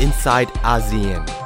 inside ASEAN.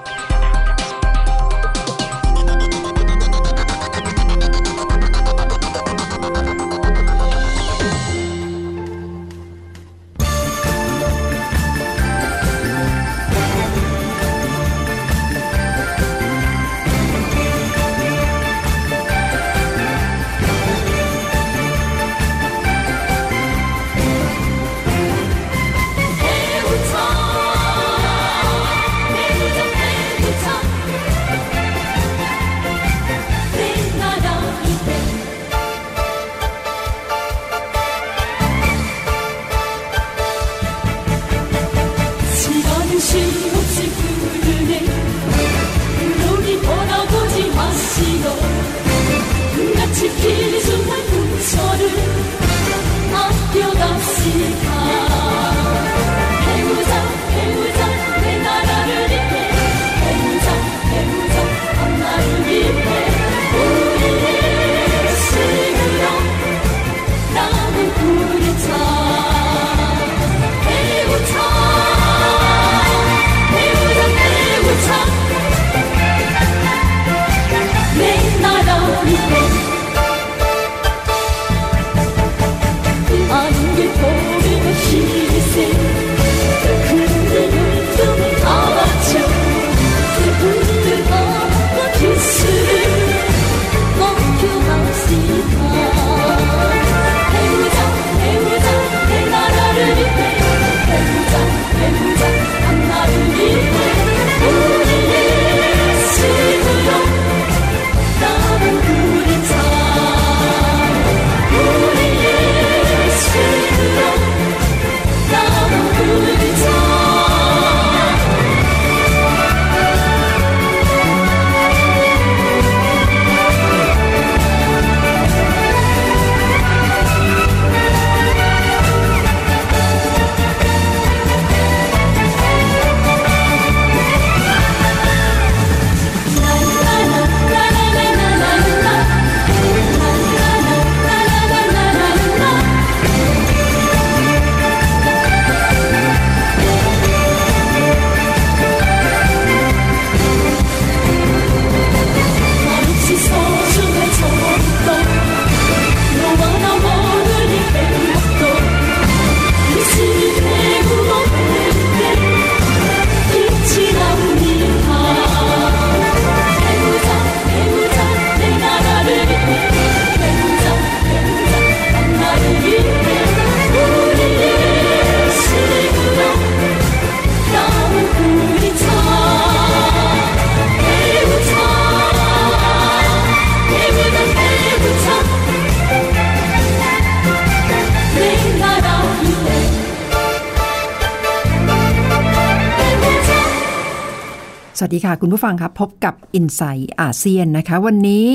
ดีค่ะ คุณผู้ฟังครับ พบกับ i n s i ซต์อาเซียนนะคะ วันนี้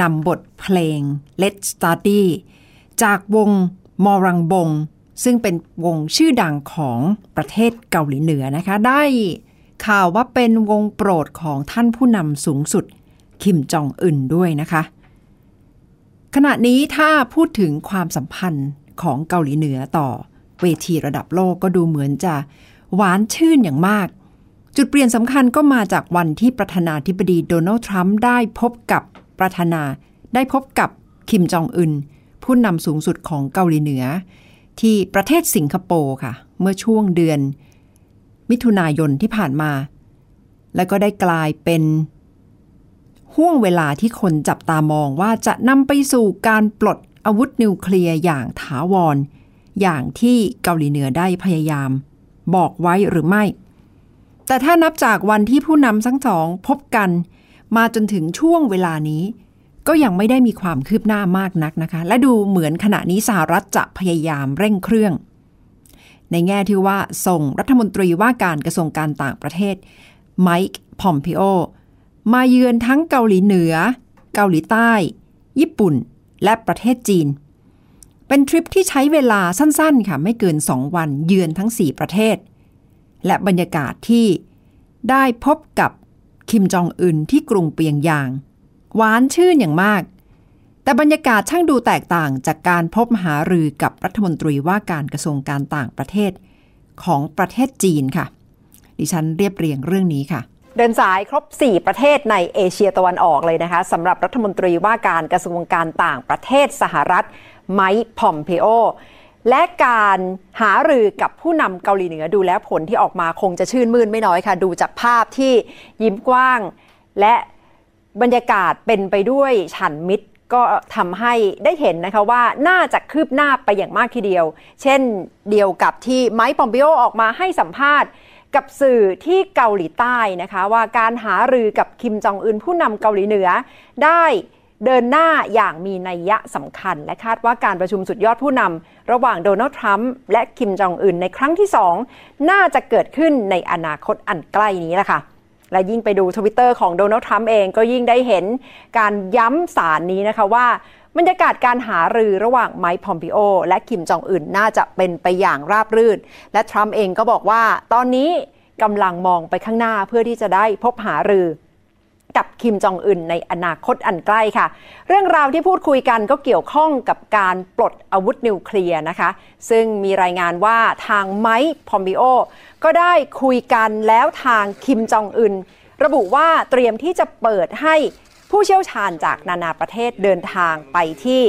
นำบทเพลง Let's Study จากวงมอรังบง ซึ่งเป็นวงชื่อดังของประเทศเกาหลีเหนือนะคะ ได้ข่าวว่าเป็นวงโปรดของท่านผู้นำสูงสุด คิมจองอึนด้วยนะคะ ขณะนี้ถ้าพูดถึงความสัมพันธ์ของเกาหลีเหนือต่อเวทีระดับโลกก็ดูเหมือนจะหวานชื่นอย่างมาก จุดเปลี่ยนสำคัญก็มาจากวันที่ประธานาธิบดีโดนัลด์ทรัมป์ได้พบกับประธานาได้พบกับคิมจองอึนผู้นำสูงสุดของเกาหลีเหนือ ที่ประเทศสิงคโปร์ค่ะ เมื่อช่วงเดือน มิถุนายนที่ผ่านมา แล้วก็ได้กลายเป็นห่วงเวลาที่คนจับตามองว่าจะนำไปสู่การปลดอาวุธนิวเคลียร์อย่างถาวร อย่างที่เกาหลีเหนือได้พยายาม บอกไว้หรือไม่ แต่ถ้านับจากวันที่ผู้นำทั้งสองพบกัน มาจนถึงช่วงเวลานี้ ก็ยังไม่ได้มีความคืบหน้ามากนักนะคะ และดูเหมือนขณะนี้สหรัฐจะพยายามเร่งเครื่อง ในแง่ที่ว่าส่งรัฐมนตรีว่าการกระทรวงการต่างประเทศไมค์พอมพิโอมาเยือนทั้งเกาหลีเหนือ เกาหลีใต้ ญี่ปุ่น และประเทศจีน เป็นทริปที่ใช้เวลาสั้นๆค่ะไม่เกิน 2 วันเยือนทั้ง 4 ประเทศ และบรรยากาศที่ได้พบกับคิมจองอึนที่กรุงเปียงยาง หวานชื่นอย่างมาก แต่บรรยากาศช่างดูแตกต่างจากการพบหารือกับรัฐมนตรีว่าการกระทรวงการต่างประเทศของประเทศจีนค่ะ ดิฉันเรียบเรียงเรื่องนี้ค่ะเดินสายครบ 4 ประเทศในเอเชียตะวันออกเลยนะคะสำหรับรัฐมนตรีว่าการกระทรวงการต่างประเทศสหรัฐไมค์พอมเพโอ และการหารือกับผู้นำเกาหลีเหนือดูแล้วผลที่ออกมาคงจะชื่นมื่นไม่น้อยค่ะ ดูจากภาพที่ยิ้มกว้าง และบรรยากาศเป็นไปด้วยฉันมิตรก็ทำให้ได้เห็นนะคะว่าน่าจะคืบหน้าไปอย่างมากทีเดียว เช่นเดียวกับที่ไมค์ปอมปิโอออกมาให้สัมภาษณ์กับสื่อที่เกาหลีใต้นะคะ ว่าการหารือกับคิมจองอึนผู้นำเกาหลีเหนือได้ เดินหน้าอย่างมีนัยยะสำคัญ และคาดว่าการประชุมสุดยอดผู้นำระหว่างโดนัลด์ทรัมป์และคิมจองอึนในครั้งที่สองน่าจะเกิดขึ้นในอนาคตอันใกล้นี้แหละค่ะและยิ่งไปดูทวิตเตอร์ของโดนัลด์ทรัมป์เองก็ยิ่งได้เห็นการย้ำสารนี้นะคะว่าบรรยากาศการหารือระหว่างไมค์พอมปิโอ และคิมจองอึนน่าจะเป็นไปอย่างราบรื่น และทรัมป์เองก็บอกว่าตอนนี้กำลังมองไปข้างหน้าเพื่อที่จะได้พบหารือ กับคิมจองอึนในอนาคตอันใกล้ค่ะ เรื่องราวที่พูดคุยกันก็เกี่ยวข้องกับการปลดอาวุธนิวเคลียร์นะคะ ซึ่งมีรายงานว่าทางไมค์พอมปิโอก็ได้คุยกันแล้วทางคิมจองอึนระบุว่าเตรียมที่จะเปิดให้ผู้เชี่ยวชาญจากนานาประเทศเดินทางไปที่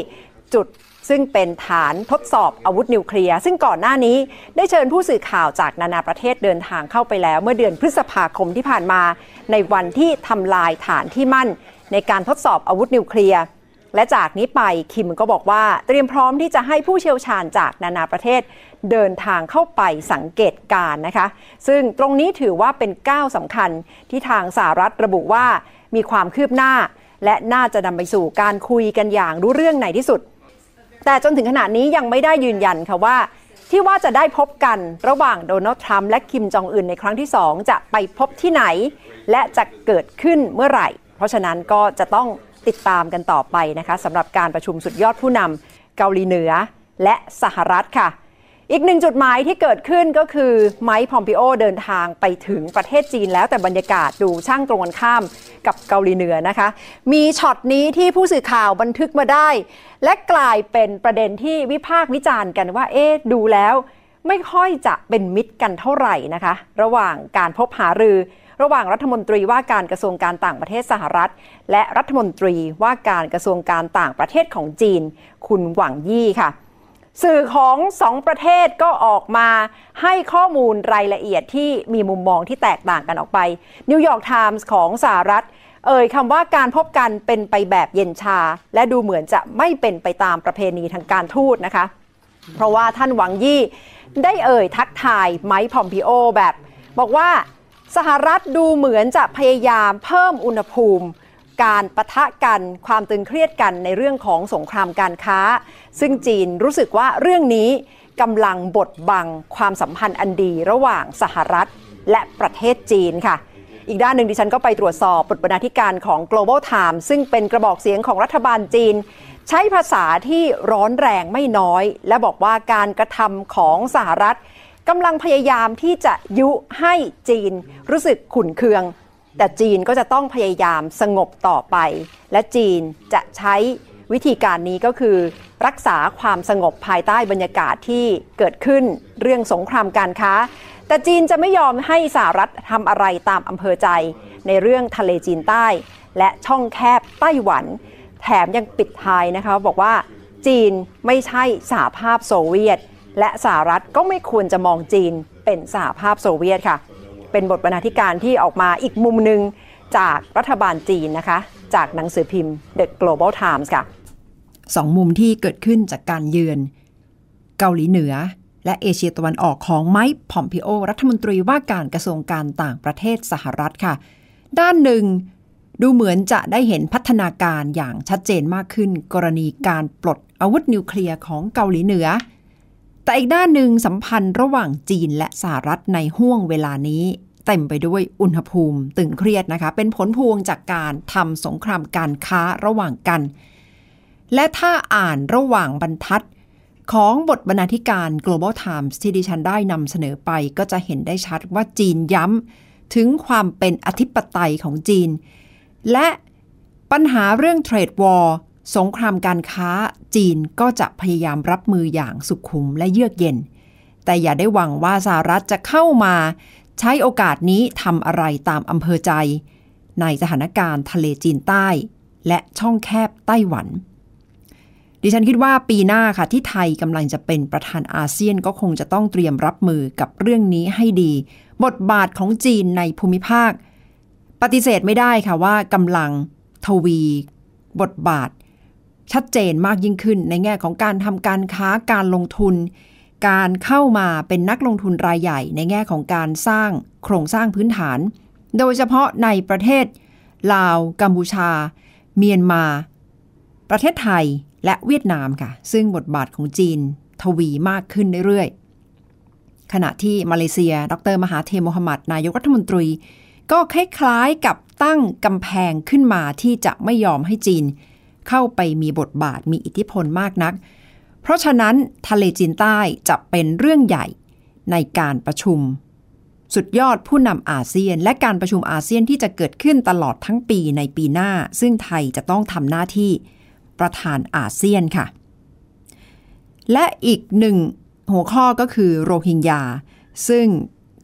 จุด ซึ่งเป็นฐานทดสอบอาวุธนิวเคลียร์ ซึ่งก่อนหน้านี้ได้เชิญผู้สื่อข่าวจากนานาประเทศเดินทางเข้าไปแล้ว เมื่อเดือนพฤษภาคมที่ผ่านมา ในวันที่ทำลายฐานที่มั่น ในการทดสอบอาวุธนิวเคลียร์และจากนี้ไปคิมก็บอกว่าเตรียมพร้อมที่จะให้ผู้เชี่ยวชาญจากนานาประเทศ เดินทางเข้าไปสังเกตการนะคะ ซึ่งตรงนี้ถือว่าเป็นก้าวสำคัญที่ทางสหรัฐระบุว่ามีความคืบหน้า และน่าจะนำไปสู่การคุยกันอย่างรู้เรื่องในที่สุด แต่จนถึงขณะนี้ยังไม่ได้ยืนยันค่ะว่า ที่ว่าจะได้พบกันระหว่างโดนัลด์ทรัมป์และคิมจองอึนในครั้งที่ 2 จะไปพบที่ไหน และจะเกิดขึ้นเมื่อไหร่ เพราะฉะนั้นก็จะต้องติดตามกันต่อไปนะคะสำหรับการประชุมสุดยอดผู้นำเกาหลีเหนือและสหรัฐค่ะ อีกหนึ่งจุดหมายที่เกิดขึ้นก็คือไมค์พอมปิโอเดินทางไปถึงประเทศจีนแล้วแต่บรรยากาศดูช่างตรงกันข้ามกับเกาหลีเหนือนะคะ มีช็อตนี้ที่ผู้สื่อข่าวบันทึกมาได้ และกลายเป็นประเด็นที่วิพากษ์วิจารณ์กันว่าเอ๊ะดูแล้วไม่ค่อยจะเป็นมิตรกันเท่าไหร่นะคะ ระหว่างการพบหารือ ระหว่างรัฐมนตรีว่าการกระทรวงการต่างประเทศสหรัฐ และรัฐมนตรีว่าการกระทรวงการต่างประเทศของจีน คุณหวังยี่ค่ะ สื่อของสองประเทศก็ออกมาให้ข้อมูลรายละเอียดที่มีมุมมองที่แตกต่างกันออกไป นิวยอร์กไทมส์ของสหรัฐ เอ่ยคำว่าการพบกันเป็นไปแบบเย็นชา และดูเหมือนจะไม่เป็นไปตามประเพณีทางการทูตนะคะ เพราะว่าท่านหวังยี่ได้เอ่ยทักทายไมค์พอมพิโอแบบ บอกว่าสหรัฐดูเหมือนจะพยายามเพิ่มอุณหภูมิ การปะทะกันความตึงเครียดกันในเรื่องของสงครามการค้า ซึ่งจีนรู้สึกว่าเรื่องนี้กำลังบดบังความสัมพันธ์อันดีระหว่างสหรัฐและประเทศจีนค่ะ อีกด้านหนึ่งดิฉันก็ไปตรวจสอบบทบรรณาธิการของ Global Times ซึ่งเป็นกระบอกเสียงของรัฐบาลจีน ใช้ภาษาที่ร้อนแรงไม่น้อย และบอกว่าการกระทำของสหรัฐกำลังพยายามที่จะยุให้จีน รู้สึกขุนเคือง แต่จีนก็จะต้องพยายามสงบต่อไป และจีนจะใช้วิธีการนี้ก็คือ รักษาความสงบภายใต้บรรยากาศที่เกิดขึ้นเรื่องสงครามการค้า แต่จีนจะไม่ยอมให้สหรัฐทำอะไรตามอำเภอใจ ในเรื่องทะเลจีนใต้ และช่องแคบไต้หวัน แถมยังปิดท้ายนะคะบอกว่าจีนไม่ใช่สหภาพโซเวียต และสหรัฐก็ไม่ควรจะมองจีนเป็นสหภาพโซเวียตค่ะ เป็นบทบรรณาธิการที่ออกมาอีกมุมหนึ่งจากรัฐบาลจีนนะคะ จากหนังสือพิมพ์ The Global Times ค่ะสองมุมที่เกิดขึ้นจากการเยือน เกาหลีเหนือ และเอเชียตะวันออกของไมค์พอมพิโอ รัฐมนตรีว่าการกระทรวงการต่างประเทศสหรัฐค่ะ ด้านหนึ่งดูเหมือนจะได้เห็นพัฒนาการอย่างชัดเจนมากขึ้น กรณีการปลดอาวุธนิวเคลียร์ของเกาหลีเหนือ แต่อีกด้านหนึ่งสัมพันธ์ระหว่างจีนและสหรัฐในห่วงเวลานี้ เต็มไปด้วยอุณหภูมิตึงเครียดนะคะ เป็นผลพวงจากการทำสงครามการค้าระหว่างกัน และถ้าอ่านระหว่างบรรทัดของบทบรรณาธิการ Global Times ที่ดิฉันได้นำเสนอไปก็จะเห็นได้ชัดว่าจีนย้ำถึงความเป็นอธิปไตยของจีน และปัญหาเรื่องเทรดวอร์ สงครามการค้าจีนก็จะพยายามรับมืออย่างสุขุมและเยือกเย็น แต่อย่าได้หวังว่าสหรัฐจะเข้ามาใช้โอกาสนี้ทำอะไรตามอำเภอใจ ในสถานการณ์ทะเลจีนใต้ และช่องแคบไต้หวัน ดิฉันคิดว่าปีหน้าค่ะที่ไทยกำลังจะเป็นประธานอาเซียนก็คงจะต้องเตรียมรับมือกับเรื่องนี้ให้ดี บทบาทของจีนในภูมิภาค ปฏิเสธไม่ได้ค่ะว่ากำลังทวี บทบาท ชัดเจนมากยิ่งขึ้น ในแง่ของการทำการค้าการลงทุน การเข้ามาเป็นนักลงทุนรายใหญ่ ในแง่ของการสร้างโครงสร้างพื้นฐาน โดยเฉพาะในประเทศ ลาว กัมพูชา เมียนมา ประเทศไทยและเวียดนามค่ะ ซึ่งบทบาทของจีนทวีมากขึ้นเรื่อยๆ ขณะที่มาเลเซีย ดร มหาเทโมฮัมหมัดนายกรัฐมนตรี ก็คล้ายๆกับตั้งกำแพงขึ้นมาที่จะไม่ยอมให้จีน เข้าไปมีบทบาทมีอิทธิพลมากนัก เพราะฉะนั้นทะเลจีนใต้จะเป็นเรื่องใหญ่ในการประชุม สุดยอดผู้นำอาเซียน และการประชุมอาเซียนที่จะเกิดขึ้นตลอดทั้งปีในปีหน้า ซึ่งไทยจะต้องทำหน้าที่ประธานอาเซียนค่ะ และอีกหนึ่งหัวข้อก็คือโรฮิงญา ซึ่ง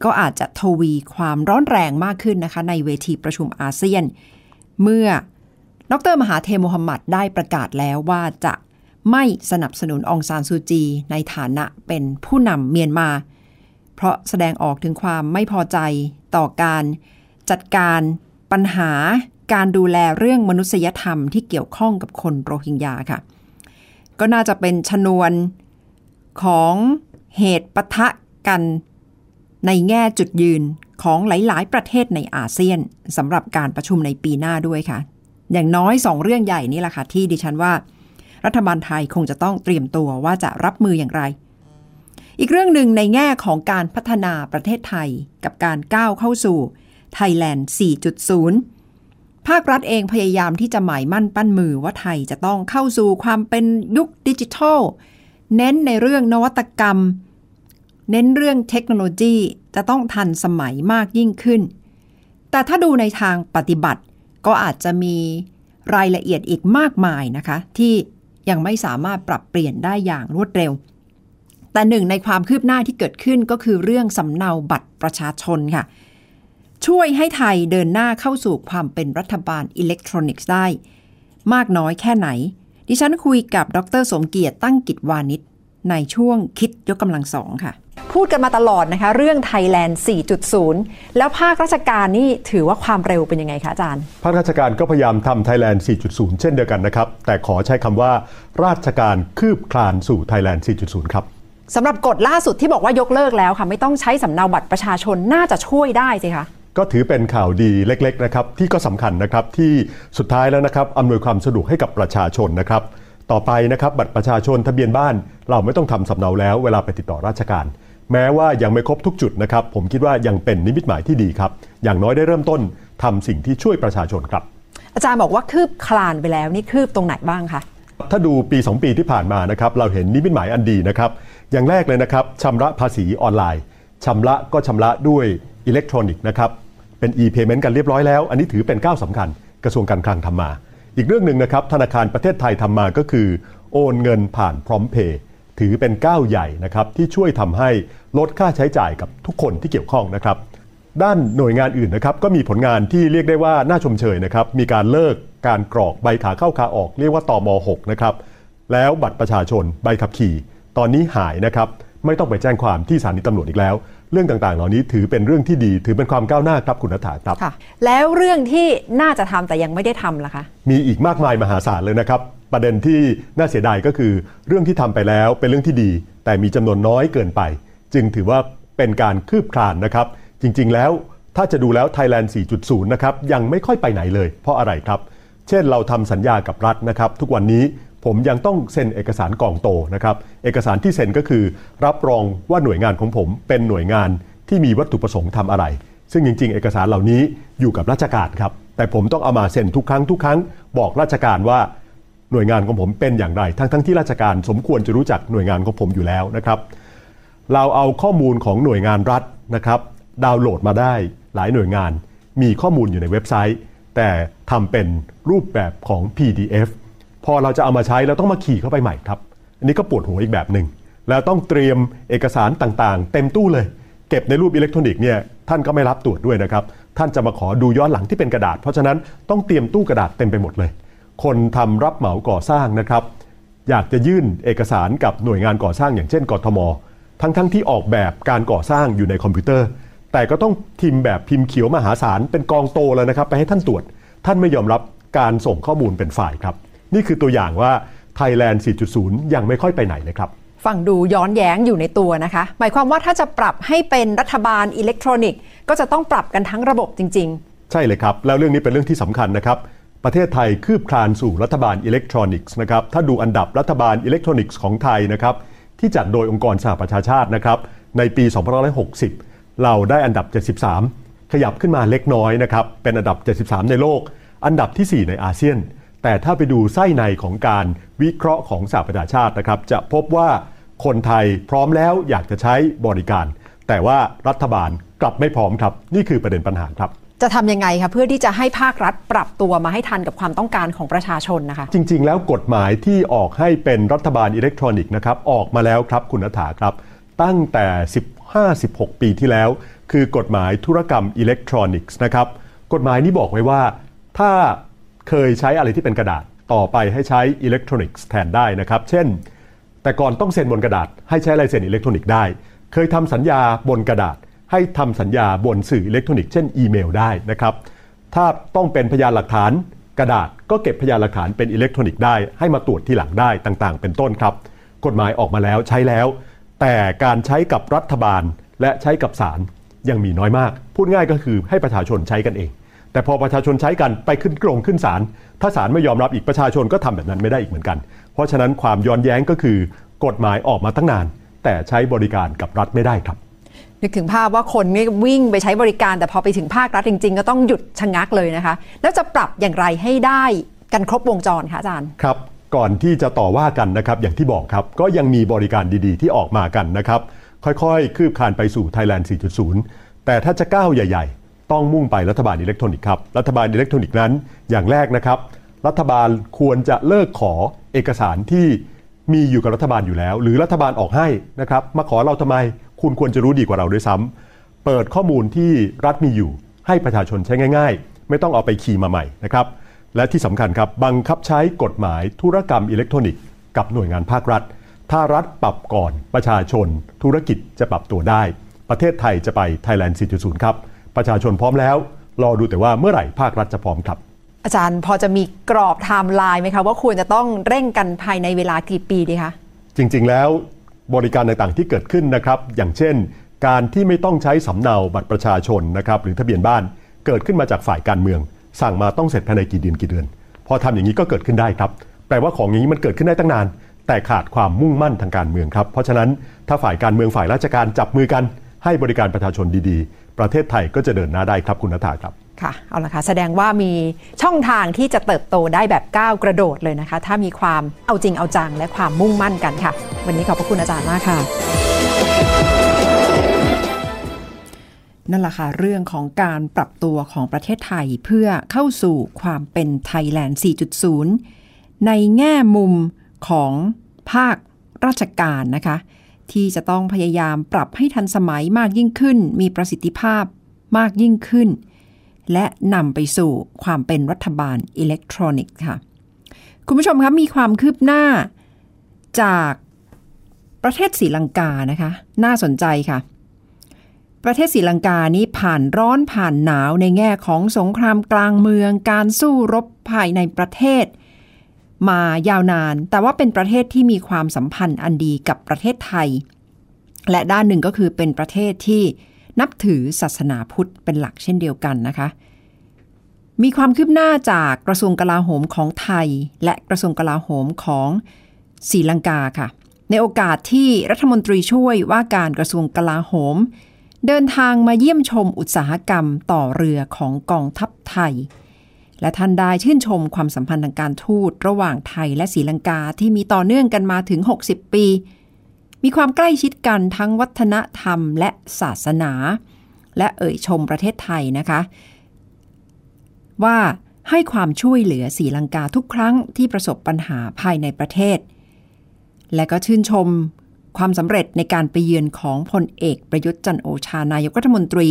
ก็อาจจะทวีความร้อนแรงมากขึ้นนะคะ ในเวทีประชุมอาเซียน เมื่อ ดรมหาเทโมฮัมหมัดได้ประกาศแล้วว่าจะไม่สนับสนุนองซานซูจี ในฐานะเป็นผู้นำเมียนมา เพราะแสดงออกถึงความไม่พอใจต่อการจัดการปัญหาการดูแลเรื่องมนุษยธรรมที่เกี่ยวข้องกับคนโรฮิงญาค่ะ ก็น่าจะเป็นชนวนของเหตุปะทะกันในแง่จุดยืนของหลาย ๆ ประเทศในอาเซียนสำหรับการประชุมในปีหน้าด้วยค่ะ อย่างน้อยสองเรื่องใหญ่นี่แหละค่ะที่ดิฉันว่า รัฐบาลไทยคงจะต้องเตรียมตัวว่าจะรับมืออย่างไร อีกเรื่องหนึ่งในแง่ของการพัฒนาประเทศไทยกับการก้าวเข้าสู่ Thailand 4.0 ภาครัฐเองพยายามที่จะหมายมั่นปั้นมือว่าไทยจะต้องเข้าสู่ความเป็นยุคดิจิทัล เน้นในเรื่องนวัตกรรม เน้นเรื่องเทคโนโลยีจะต้องทันสมัยมากยิ่งขึ้น แต่ถ้าดูในทางปฏิบัติ ก็อาจจะมีรายละเอียดอีกมากมายนะคะ ที่ยังไม่สามารถปรับเปลี่ยนได้อย่างรวดเร็ว แต่หนึ่งในความคืบหน้าที่เกิดขึ้นก็คือเรื่องสำเนาบัตรประชาชนค่ะ ช่วยให้ไทยเดินหน้าเข้าสู่ความเป็นรัฐบาลอิเล็กทรอนิกส์ได้ มากน้อยแค่ไหน ดิฉันคุยกับดรสมเกียรติตั้งกิจวานิช ในช่วงคิดยกกำลังสองค่ะ พูดกันมาตลอดนะคะ เรื่องไทยแลนด์ 4.0 แล้วภาคราชการนี่ถือว่าความเร็วเป็นยังไงคะอาจารย์ ภาคราชการก็พยายามทำ Thailand 4.0 เช่นเดียวกันนะครับ แต่ขอใช้คำว่า ราชการคืบคลานสู่ Thailand 4.0 ครับสำหรับกฎล่าสุดที่บอกว่ายกเลิกแล้วค่ะไม่ต้องใช้สำเนาบัตรประชาชนน่าจะช่วยได้สิคะก็ถือเป็นข่าวดีเล็กๆนะครับที่ก็สำคัญนะครับที่สุดท้ายแล้วนะครับอำนวยความสะดวกให้กับประชาชนนะครับ ต่อไปนะครับบัตรประชาชนทะเบียนบ้าน เราไม่ต้องทำสำเนาแล้วเวลาไปติดต่อราชการ แม้ว่ายังไม่ครบทุกจุดนะครับ ผมคิดว่ายังเป็นนิมิตหมายที่ดีครับ อย่างน้อยได้เริ่มต้นทำสิ่งที่ช่วยประชาชนครับ อาจารย์บอกว่าคืบคลานไปแล้วนี่คืบตรงไหนบ้างคะถ้าดูปี 2 ปีที่ผ่านมานะครับเราเห็นนิมิตหมายอันดีนะครับ อย่างแรกเลยนะครับชำระภาษีออนไลน์ชำระก็ชำระด้วยอิเล็กทรอนิกส์นะครับเป็น e-payment กันเรียบร้อยแล้ว อันนี้ถือเป็นก้าวสำคัญกระทรวงการคลังทำมา อีกเรื่องหนึ่งนะครับธนาคารประเทศไทยทำมาก็คือ โอนเงินผ่านพร้อมเพย์ถือเป็นก้าวใหญ่นะครับที่ช่วยทำให้ลดค่าใช้จ่ายกับทุกคนที่เกี่ยวข้องนะครับด้านหน่วยงานอื่นนะครับก็มีผลงานที่เรียกได้ว่าน่าชมเชยนะครับมีการเลิกการกรอกใบขาเข้าขาออกเรียกว่าตอม6นะครับแล้วบัตรประชาชนใบขับขี่ ตอนนี้หายนะครับไม่ต้องไปแจ้งความที่สถานีตำรวจอีกแล้ว เรื่องต่างๆ เหล่านี้ถือเป็นเรื่องที่ดี ถือเป็นความก้าวหน้าครับคุณนัฐาครับค่ะแล้วเรื่องที่น่าจะทำแต่ยังไม่ได้ทำล่ะคะ มีอีกมากมายมหาศาลเลยนะครับ ประเด็นที่น่าเสียดายก็คือ เรื่องที่ทำไปแล้วเป็นเรื่องที่ดี แต่มีจำนวนน้อยเกินไป จึงถือว่าเป็นการคืบคลานนะครับ จริงๆแล้วถ้าจะดูแล้ว Thailand 4.0 นะครับยังไม่ค่อยไปไหนเลย เพราะอะไรครับ เช่นเราทำสัญญากับรัฐนะครับ ทุกวันนี้ ผมยังต้องเซ็นเอกสารกล่องโตนะครับ เอกสารที่เซ็นก็คือ รับรองว่าหน่วยงานของผมเป็นหน่วยงานที่มีวัตถุประสงค์ทำอะไร ซึ่งจริง ๆ เอกสารเหล่านี้อยู่กับราชการครับ แต่ผมต้องเอามาเซ็นทุกครั้งทุกครั้ง บอกราชการว่าหน่วยงานของผมเป็นอย่างไร ทั้งๆที่ราชการสมควรจะรู้จักหน่วยงานของผมอยู่แล้วนะครับ เราเอาข้อมูลของหน่วยงานรัฐนะครับ ดาวน์โหลดมาได้หลายหน่วยงาน มีข้อมูลอยู่ในเว็บไซต์ แต่ทำเป็นรูปแบบของ PDF พอเราจะเอามาใช้เราต้องมาขี่เข้าไปใหม่ครับ อันนี้ก็ปวดหัวอีกแบบหนึ่งแล้วต้องเตรียมเอกสารต่างๆ เต็มตู้เลย เก็บในรูปอิเล็กทรอนิกส์เนี่ยท่านก็ไม่รับตรวจด้วยนะครับ ท่านจะมาขอดูย้อนหลังที่เป็นกระดาษ เพราะฉะนั้นต้องเตรียมตู้กระดาษเต็มไปหมดเลย คนทำรับเหมาก่อสร้างนะครับ อยากจะยื่นเอกสารกับหน่วยงานก่อสร้างอย่างเช่นกทม ทั้งๆทที่ออกแบบการก่อสร้างอยู่ในคอมพิวเตอร์ แต่ก็ต้องพิมพ์แบบพิมพ์เขียวมหาศาลเป็นกองโตเลยนะครับ ไปให้ท่านตรวจ ท่านไม่ยอมรับการส่งข้อมูลเป็นไฟล์ครับ นี่คือตัวอย่างว่า Thailand 4.0 ยังไม่ค่อยไปไหนเลยครับฟังดูย้อนแย้งอยู่ในตัวนะคะ หมายความว่าถ้าจะปรับให้เป็นรัฐบาลอิเล็กทรอนิกส์ ก็จะต้องปรับกันทั้งระบบจริงใช่เลยครับ แล้วเรื่องนี้เป็นเรื่องที่สำคัญนะครับ ประเทศไทยคืบคลานสู่รัฐบาลอิเล็กทรอนิกส์นะครับ ถ้าดูอันดับรัฐบาลอิเล็กทรอนิกส์ของไทยนะครับ ที่จัดโดยองค์กรสหประชาชาตินะครับ ในปี 2560 เราได้อันดับ 73 ขยับขึ้นมาเล็กน้อยนะครับ เป็นอันดับ 73 ในโลก อันดับทีสี่4 ในอาเซียน แต่ถ้าไปดูไส้ในของการวิเคราะห์ของสหประชาชาตินะครับ จะพบว่าคนไทยพร้อมแล้วอยากจะใช้บริการ แต่ว่ารัฐบาลกลับไม่พร้อมครับ นี่คือประเด็นปัญหาครับๆจะทำยังไงคะเพื่อที่จะให้ภาครัฐปรับตัวมาให้ทันกับความต้องการของประชาชนนะคะ จริง ๆ แล้วกฎหมายที่ออกให้เป็นรัฐบาลอิเล็กทรอนิกส์นะครับออกมาแล้วครับคุณนัฐาครับ ตั้งแต่ 15-16 ปีที่แล้ว คือกฎหมายธุรกรรมอิเล็กทรอนิกส์นะครับกฎหมายนี้บอกไว้ว่า ถ้า เคยใช้อะไรที่เป็นกระดาษต่อไปให้ใช้อิเล็กทรอนิกส์แทนได้นะครับ เช่น แต่ก่อนต้องเซ็นบนกระดาษ ให้ใช้ลายเซ็นอิเล็กทรอนิกส์ได้ เคยทำสัญญาบนกระดาษ ให้ทำสัญญาบนสื่ออิเล็กทรอนิกส์เช่นอีเมลได้นะครับ ถ้าต้องเป็นพยานหลักฐานกระดาษก็เก็บพยานหลักฐานเป็นอิเล็กทรอนิกส์ได้ ให้มาตรวจที่หลังได้ต่างๆ เป็นต้นครับ กฎหมายออกมาแล้วใช้แล้ว แต่การใช้กับรัฐบาลและใช้กับศาลยังมีน้อยมาก พูดง่ายก็คือให้ประชาชนใช้กันเอง แต่พอประชาชนใช้กันไปขึ้นกรงขึ้นศาลถ้าศาลไม่ยอมรับอีกประชาชนก็ทำแบบนั้นไม่ได้อีกเหมือนกัน เพราะฉะนั้นความย้อนแย้งก็คือกฎหมายออกมาตั้งนาน แต่ใช้บริการกับรัฐไม่ได้ครับนึกถึงภาพว่าคนนี่วิ่งไปใช้บริการ แต่พอไปถึงภาครัฐจริง ๆ ก็ต้องหยุดชะงักเลยนะคะ แล้วจะปรับอย่างไรให้ได้กันครบวงจรคะอาจารย์ครับ ก่อนที่จะต่อว่ากันนะครับอย่างที่บอกครับ ก็ยังมีบริการดีๆ ที่ออกมากันนะครับ ค่อยๆ คืบคลานไปสู่ Thailand 4.0 แต่ถ้าจะก้าวใหญ่ ๆ ต้องมุ่งไปรัฐบาลอิเล็กทรอนิกส์ครับ รัฐบาลอิเล็กทรอนิกส์นั้น อย่างแรกนะครับ รัฐบาลควรจะเลิกขอเอกสารที่มีอยู่กับรัฐบาลอยู่แล้ว หรือรัฐบาลออกให้นะครับ มาขอเราทำไม คุณควรจะรู้ดีกว่าเราด้วยซ้ำเปิดข้อมูลที่รัฐมีอยู่ ให้ประชาชนใช้ง่าย ๆ ไม่ต้องเอาไปคีย์มาใหม่นะครับ และที่สำคัญครับบังคับใช้กฎหมายธุรกรรมอิเล็กทรอนิกส์กับหน่วยงานภาครัฐ ถ้ารัฐปรับก่อนประชาชน ธุรกิจจะปรับตัวได้ ประเทศไทยจะไป Thailand 4.0 ครับ ประชาชนพร้อมแล้ว รอดูแต่ว่าเมื่อไหร่ภาครัฐจะพร้อมครับ อาจารย์พอจะมีกรอบไทม์ไลน์ไหมคะว่าควรจะต้องเร่งกันภายในเวลากี่ปีดีคะจริงๆแล้วบริการต่างๆที่เกิดขึ้นนะครับ อย่างเช่น การที่ไม่ต้องใช้สำเนาบัตรประชาชนนะครับหรือทะเบียนบ้านเกิดขึ้นมาจากฝ่ายการเมือง สั่งมาต้องเสร็จภายในกี่เดือนกี่เดือน พอทำอย่างนี้ก็เกิดขึ้นได้ครับ แปลว่าของอย่างนี้มันเกิดขึ้นได้ตั้งนาน แต่ขาดความมุ่งมั่นทางการเมืองครับ เพราะฉะนั้นถ้าฝ่ายการเมืองฝ่ายราชการจับมือกันให้บริการประชาชนดีๆ ประเทศไทยก็จะเดินหน้าได้ครับคุณนัฐาครับค่ะเอาละค่ะแสดงว่ามีช่องทางที่จะเติบโตได้แบบก้าวกระโดดเลยนะคะ ถ้ามีความเอาจริงเอาจังและความมุ่งมั่นกันค่ะ วันนี้ขอบพระคุณอาจารย์มากค่ะ นั่นแหละค่ะเรื่องของการปรับตัวของประเทศไทยเพื่อเข้าสู่ความเป็นไทยแลนด์ 4.0 ในแง่มุมของภาคราชการนะคะ ที่จะต้องพยายามปรับให้ทันสมัยมากยิ่งขึ้น มีประสิทธิภาพมากยิ่งขึ้น และนำไปสู่ความเป็นรัฐบาลอิเล็กทรอนิกส์ค่ะ คุณผู้ชมครับมีความคืบหน้าจากประเทศศรีลังกานะคะ น่าสนใจค่ะ ประเทศศรีลังกานี้ผ่านร้อนผ่านหนาวในแง่ของสงครามกลางเมือง การสู้รบภายในประเทศ มายาวนาน แต่ว่าเป็นประเทศที่มีความสัมพันธ์อันดีกับประเทศไทย และด้านหนึ่งก็คือเป็นประเทศที่นับถือศาสนาพุทธเป็นหลักเช่นเดียวกันนะคะ มีความคืบหน้าจากกระทรวงกลาโหมของไทย และกระทรวงกลาโหมของศรีลังกาค่ะ ในโอกาสที่รัฐมนตรีช่วยว่าการกระทรวงกลาโหม เดินทางมาเยี่ยมชมอุตสาหกรรมต่อเรือของกองทัพไทย และท่านได้ชื่นชมความสัมพันธ์ทางการทูตระหว่างไทยและศรีลังกาที่มีต่อเนื่องกันมาถึง 60 ปี มีความใกล้ชิดกันทั้งวัฒนธรรมและศาสนา และเอ่ยชมประเทศไทยนะคะ ว่าให้ความช่วยเหลือศรีลังกาทุกครั้งที่ประสบปัญหาภายในประเทศ และก็ชื่นชมความสำเร็จในการไปเยือนของพลเอกประยุทธ์จันโอชานายกรัฐมนตรี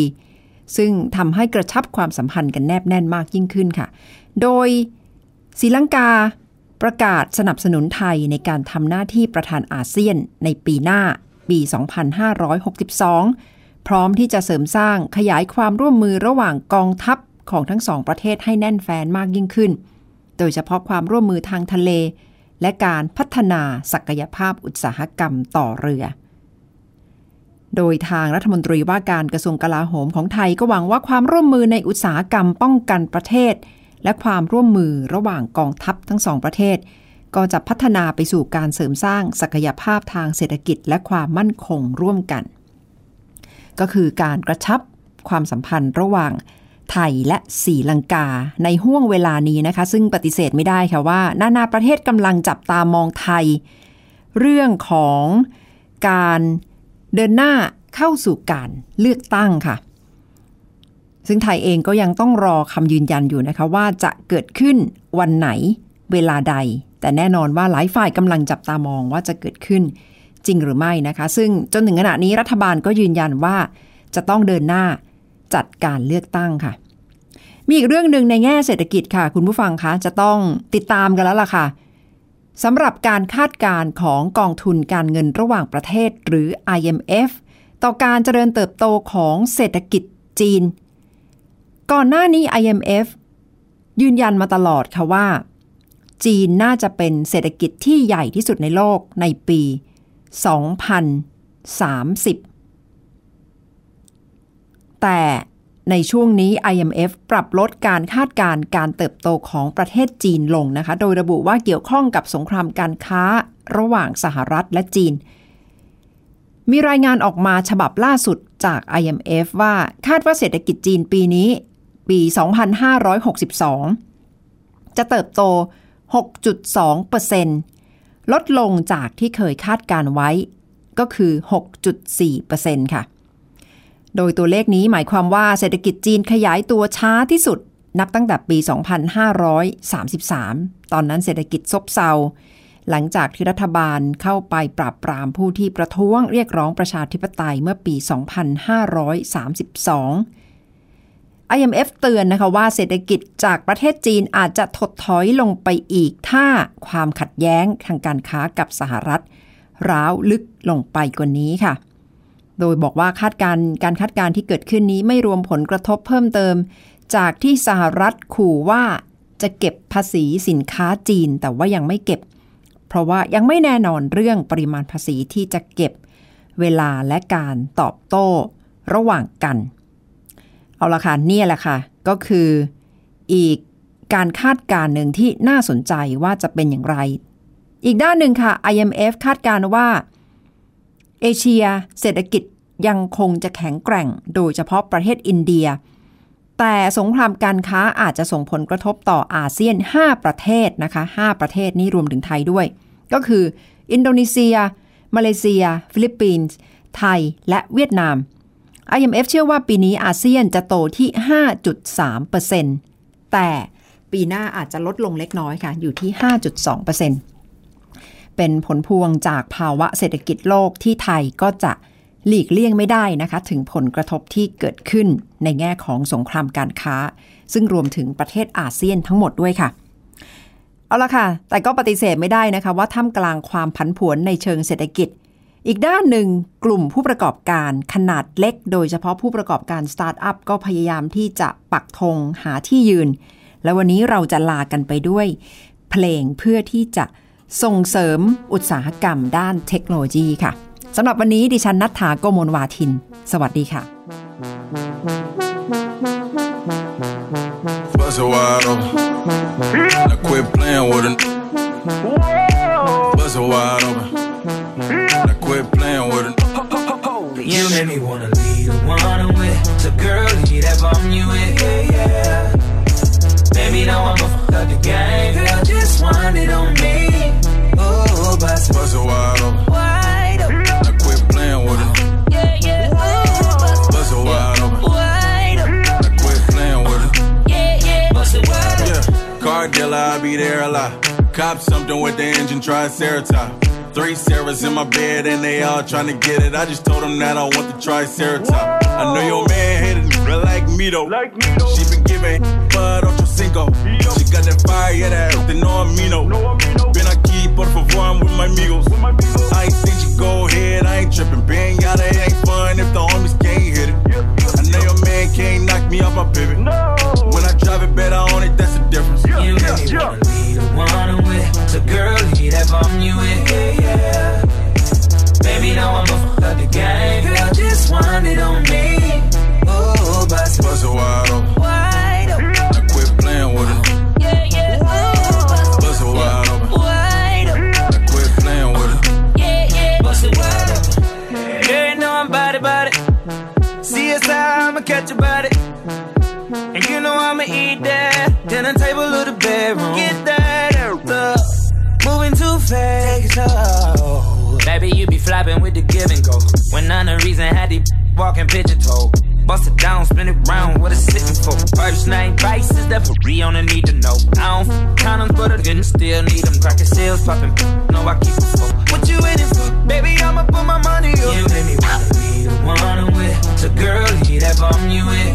ซึ่งทำให้กระชับความสัมพันธ์กันแนบแน่นมากยิ่งขึ้นค่ะ โดยศรีลังกาประกาศสนับสนุนไทยในการทำหน้าที่ประธานอาเซียนในปีหน้าปี 2562 พร้อมที่จะเสริมสร้างขยายความร่วมมือระหว่างกองทัพของทั้งสองประเทศให้แน่นแฟนมากยิ่งขึ้น โดยเฉพาะความร่วมมือทางทะเล และการพัฒนาศักยภาพอุตสาหกรรมต่อเรือ โดยทางรัฐมนตรีว่าการกระทรวงกลาโหมของไทยก็หวังว่าความร่วมมือในอุตสาหกรรมป้องกันประเทศ และความร่วมมือระหว่างกองทัพทั้งสองประเทศ ก็จะพัฒนาไปสู่การเสริมสร้างศักยภาพทางเศรษฐกิจและความมั่นคงร่วมกัน ก็คือการกระชับความสัมพันธ์ระหว่างไทยและศรีลังกาในห่วงเวลานี้นะคะ ซึ่งปฏิเสธไม่ได้ค่ะว่า นานาประเทศกำลังจับตามองไทย เรื่องของการ เดินหน้าเข้าสู่การเลือกตั้งค่ะ ซึ่งไทยเองก็ยังต้องรอคำยืนยันอยู่นะคะว่าจะเกิดขึ้นวันไหนเวลาใด แต่แน่นอนว่าหลายฝ่ายกำลังจับตามองว่าจะเกิดขึ้นจริงหรือไม่นะคะ ซึ่งจนถึงขณะนี้รัฐบาลก็ยืนยันว่าจะต้องเดินหน้าจัดการเลือกตั้งค่ะ มีอีกเรื่องหนึ่งในแง่เศรษฐกิจค่ะ คุณผู้ฟังคะจะต้องติดตามกันแล้วล่ะค่ะ สำหรับการคาดการณ์ของกองทุนการเงินระหว่างประเทศหรือ IMF ต่อการเจริญเติบโตของเศรษฐกิจจีน ก่อนหน้านี้ IMF ยืนยันมาตลอดค่ะว่า จีนน่าจะเป็นเศรษฐกิจที่ใหญ่ที่สุดในโลกในปี 2030 แต่ ในช่วงนี้ IMF ปรับลดการคาดการณ์การเติบโตของประเทศจีนลงนะคะ โดยระบุว่าเกี่ยวข้องกับสงครามการค้าระหว่างสหรัฐและจีน มีรายงานออกมาฉบับล่าสุดจาก IMF ว่าคาดว่าเศรษฐกิจจีนปีนี้ ปี 2562 จะเติบโต 6.2%ลดลงจากที่เคยคาดการไว้ก็คือ 6.4%ค่ะ โดยตัวเลขนี้หมายความว่าเศรษฐกิจจีนขยายตัวช้าที่สุด นับตั้งแต่ปี 2533 ตอนนั้นเศรษฐกิจซบเซา หลังจากที่รัฐบาลเข้าไปปราบปรามผู้ที่ประท้วงเรียกร้องประชาธิปไตยเมื่อปี 2532 IMF เตือนนะคะว่าเศรษฐกิจจากประเทศจีนอาจจะถดถอยลงไปอีก ถ้าความขัดแย้งทางการค้ากับสหรัฐ ร้าวลึกลงไปกว่านี้ค่ะ โดยบอกว่าคาดการณ์การคาดการณ์ที่เกิดขึ้นนี้ไม่รวมผลกระทบเพิ่มเติม จากที่สหรัฐขู่ว่าจะเก็บภาษีสินค้าจีน แต่ว่ายังไม่เก็บ เพราะว่ายังไม่แน่นอนเรื่องปริมาณภาษีที่จะเก็บเวลาและการตอบโต้ระหว่างกัน เอาละค่ะนี่แหละค่ะ ก็คืออีกการคาดการณ์หนึ่งที่น่าสนใจว่าจะเป็นอย่างไร อีกด้านหนึ่งค่ะ IMF คาดการณ์ว่า เอเชียเศรษฐกิจยังคงจะแข็งแกร่งโดยเฉพาะประเทศอินเดีย แต่สงครามการค้าอาจจะส่งผลกระทบต่ออาเซียน 5 ประเทศนะคะ 5 ประเทศนี้รวมถึงไทยด้วย ก็คือ อินโดนีเซีย มาเลเซีย ฟิลิปปินส์ ไทย และเวียดนาม IMF เชื่อว่าปีนี้อาเซียนจะโตที่ 5.3%แต่ปีหน้าอาจจะลดลงเล็กน้อยค่ะ อยู่ที่ 5.2%เเป็นผลพวงจากภาวะเศรษฐกิจโลกที่ไทยก็จะหลีกเลี่ยงไม่ได้นะคะ ถึงผลกระทบที่เกิดขึ้นในแง่ของสงครามการค้า ซึ่งรวมถึงประเทศอาเซียนทั้งหมดด้วยค่ะ เอาละค่ะ แต่ก็ปฏิเสธไม่ได้นะคะ ว่าท่ามกลางความผันผวนในเชิงเศรษฐกิจ อีกด้านหนึ่งกลุ่มผู้ประกอบการขนาดเล็ก โดยเฉพาะผู้ประกอบการสตาร์ทอัพก็พยายามที่จะปักธงหาที่ยืน และวันนี้เราจะลากันไปด้วย เพลงเพื่อที่จะ ส่งเสริมอุตสาหกรรมด้านเทคโนโลยีค่ะสำหรับวันนี้ดิฉันนัฐถาโกโมลวาทิน สวัสดีค่ะ Bust it wide open. Now quit playing with it. Bust it wide open. Now quit playing with it. You make me wanna leave the one I'm with. So girl, give me that bomb you with, yeah, yeah. Baby, now I'ma fuck up the game. Girl, just wind it on me. Ooh, bust it Bust it wide open. wide open. Now quit playing with it. Yeah, yeah. Ooh, bust Bust it wide open. wide open. Now quit playing with it. Yeah, yeah. Bust it wide open. Yeah, car dealer, I'll be there a lot. Cop something with the engine, try Triceratops. Three Sarahs in my bed and they all trying to get it. I just told them that I want the Triceratops. I know your man hated me, real like me though. She been giving bud ocho cinco. She got that fire, yeah, that they know I'm Mino. Been aquí, por favor, I'm with my amigos. I ain't think you go ahead, I ain't tripping. Being out it ain't fun if the homies can't hit it. I know your man can't knock me off my pivot. When I drive it better on it, that's the difference. You make me be the one with. So girl, that bomb you leave that bomb you with.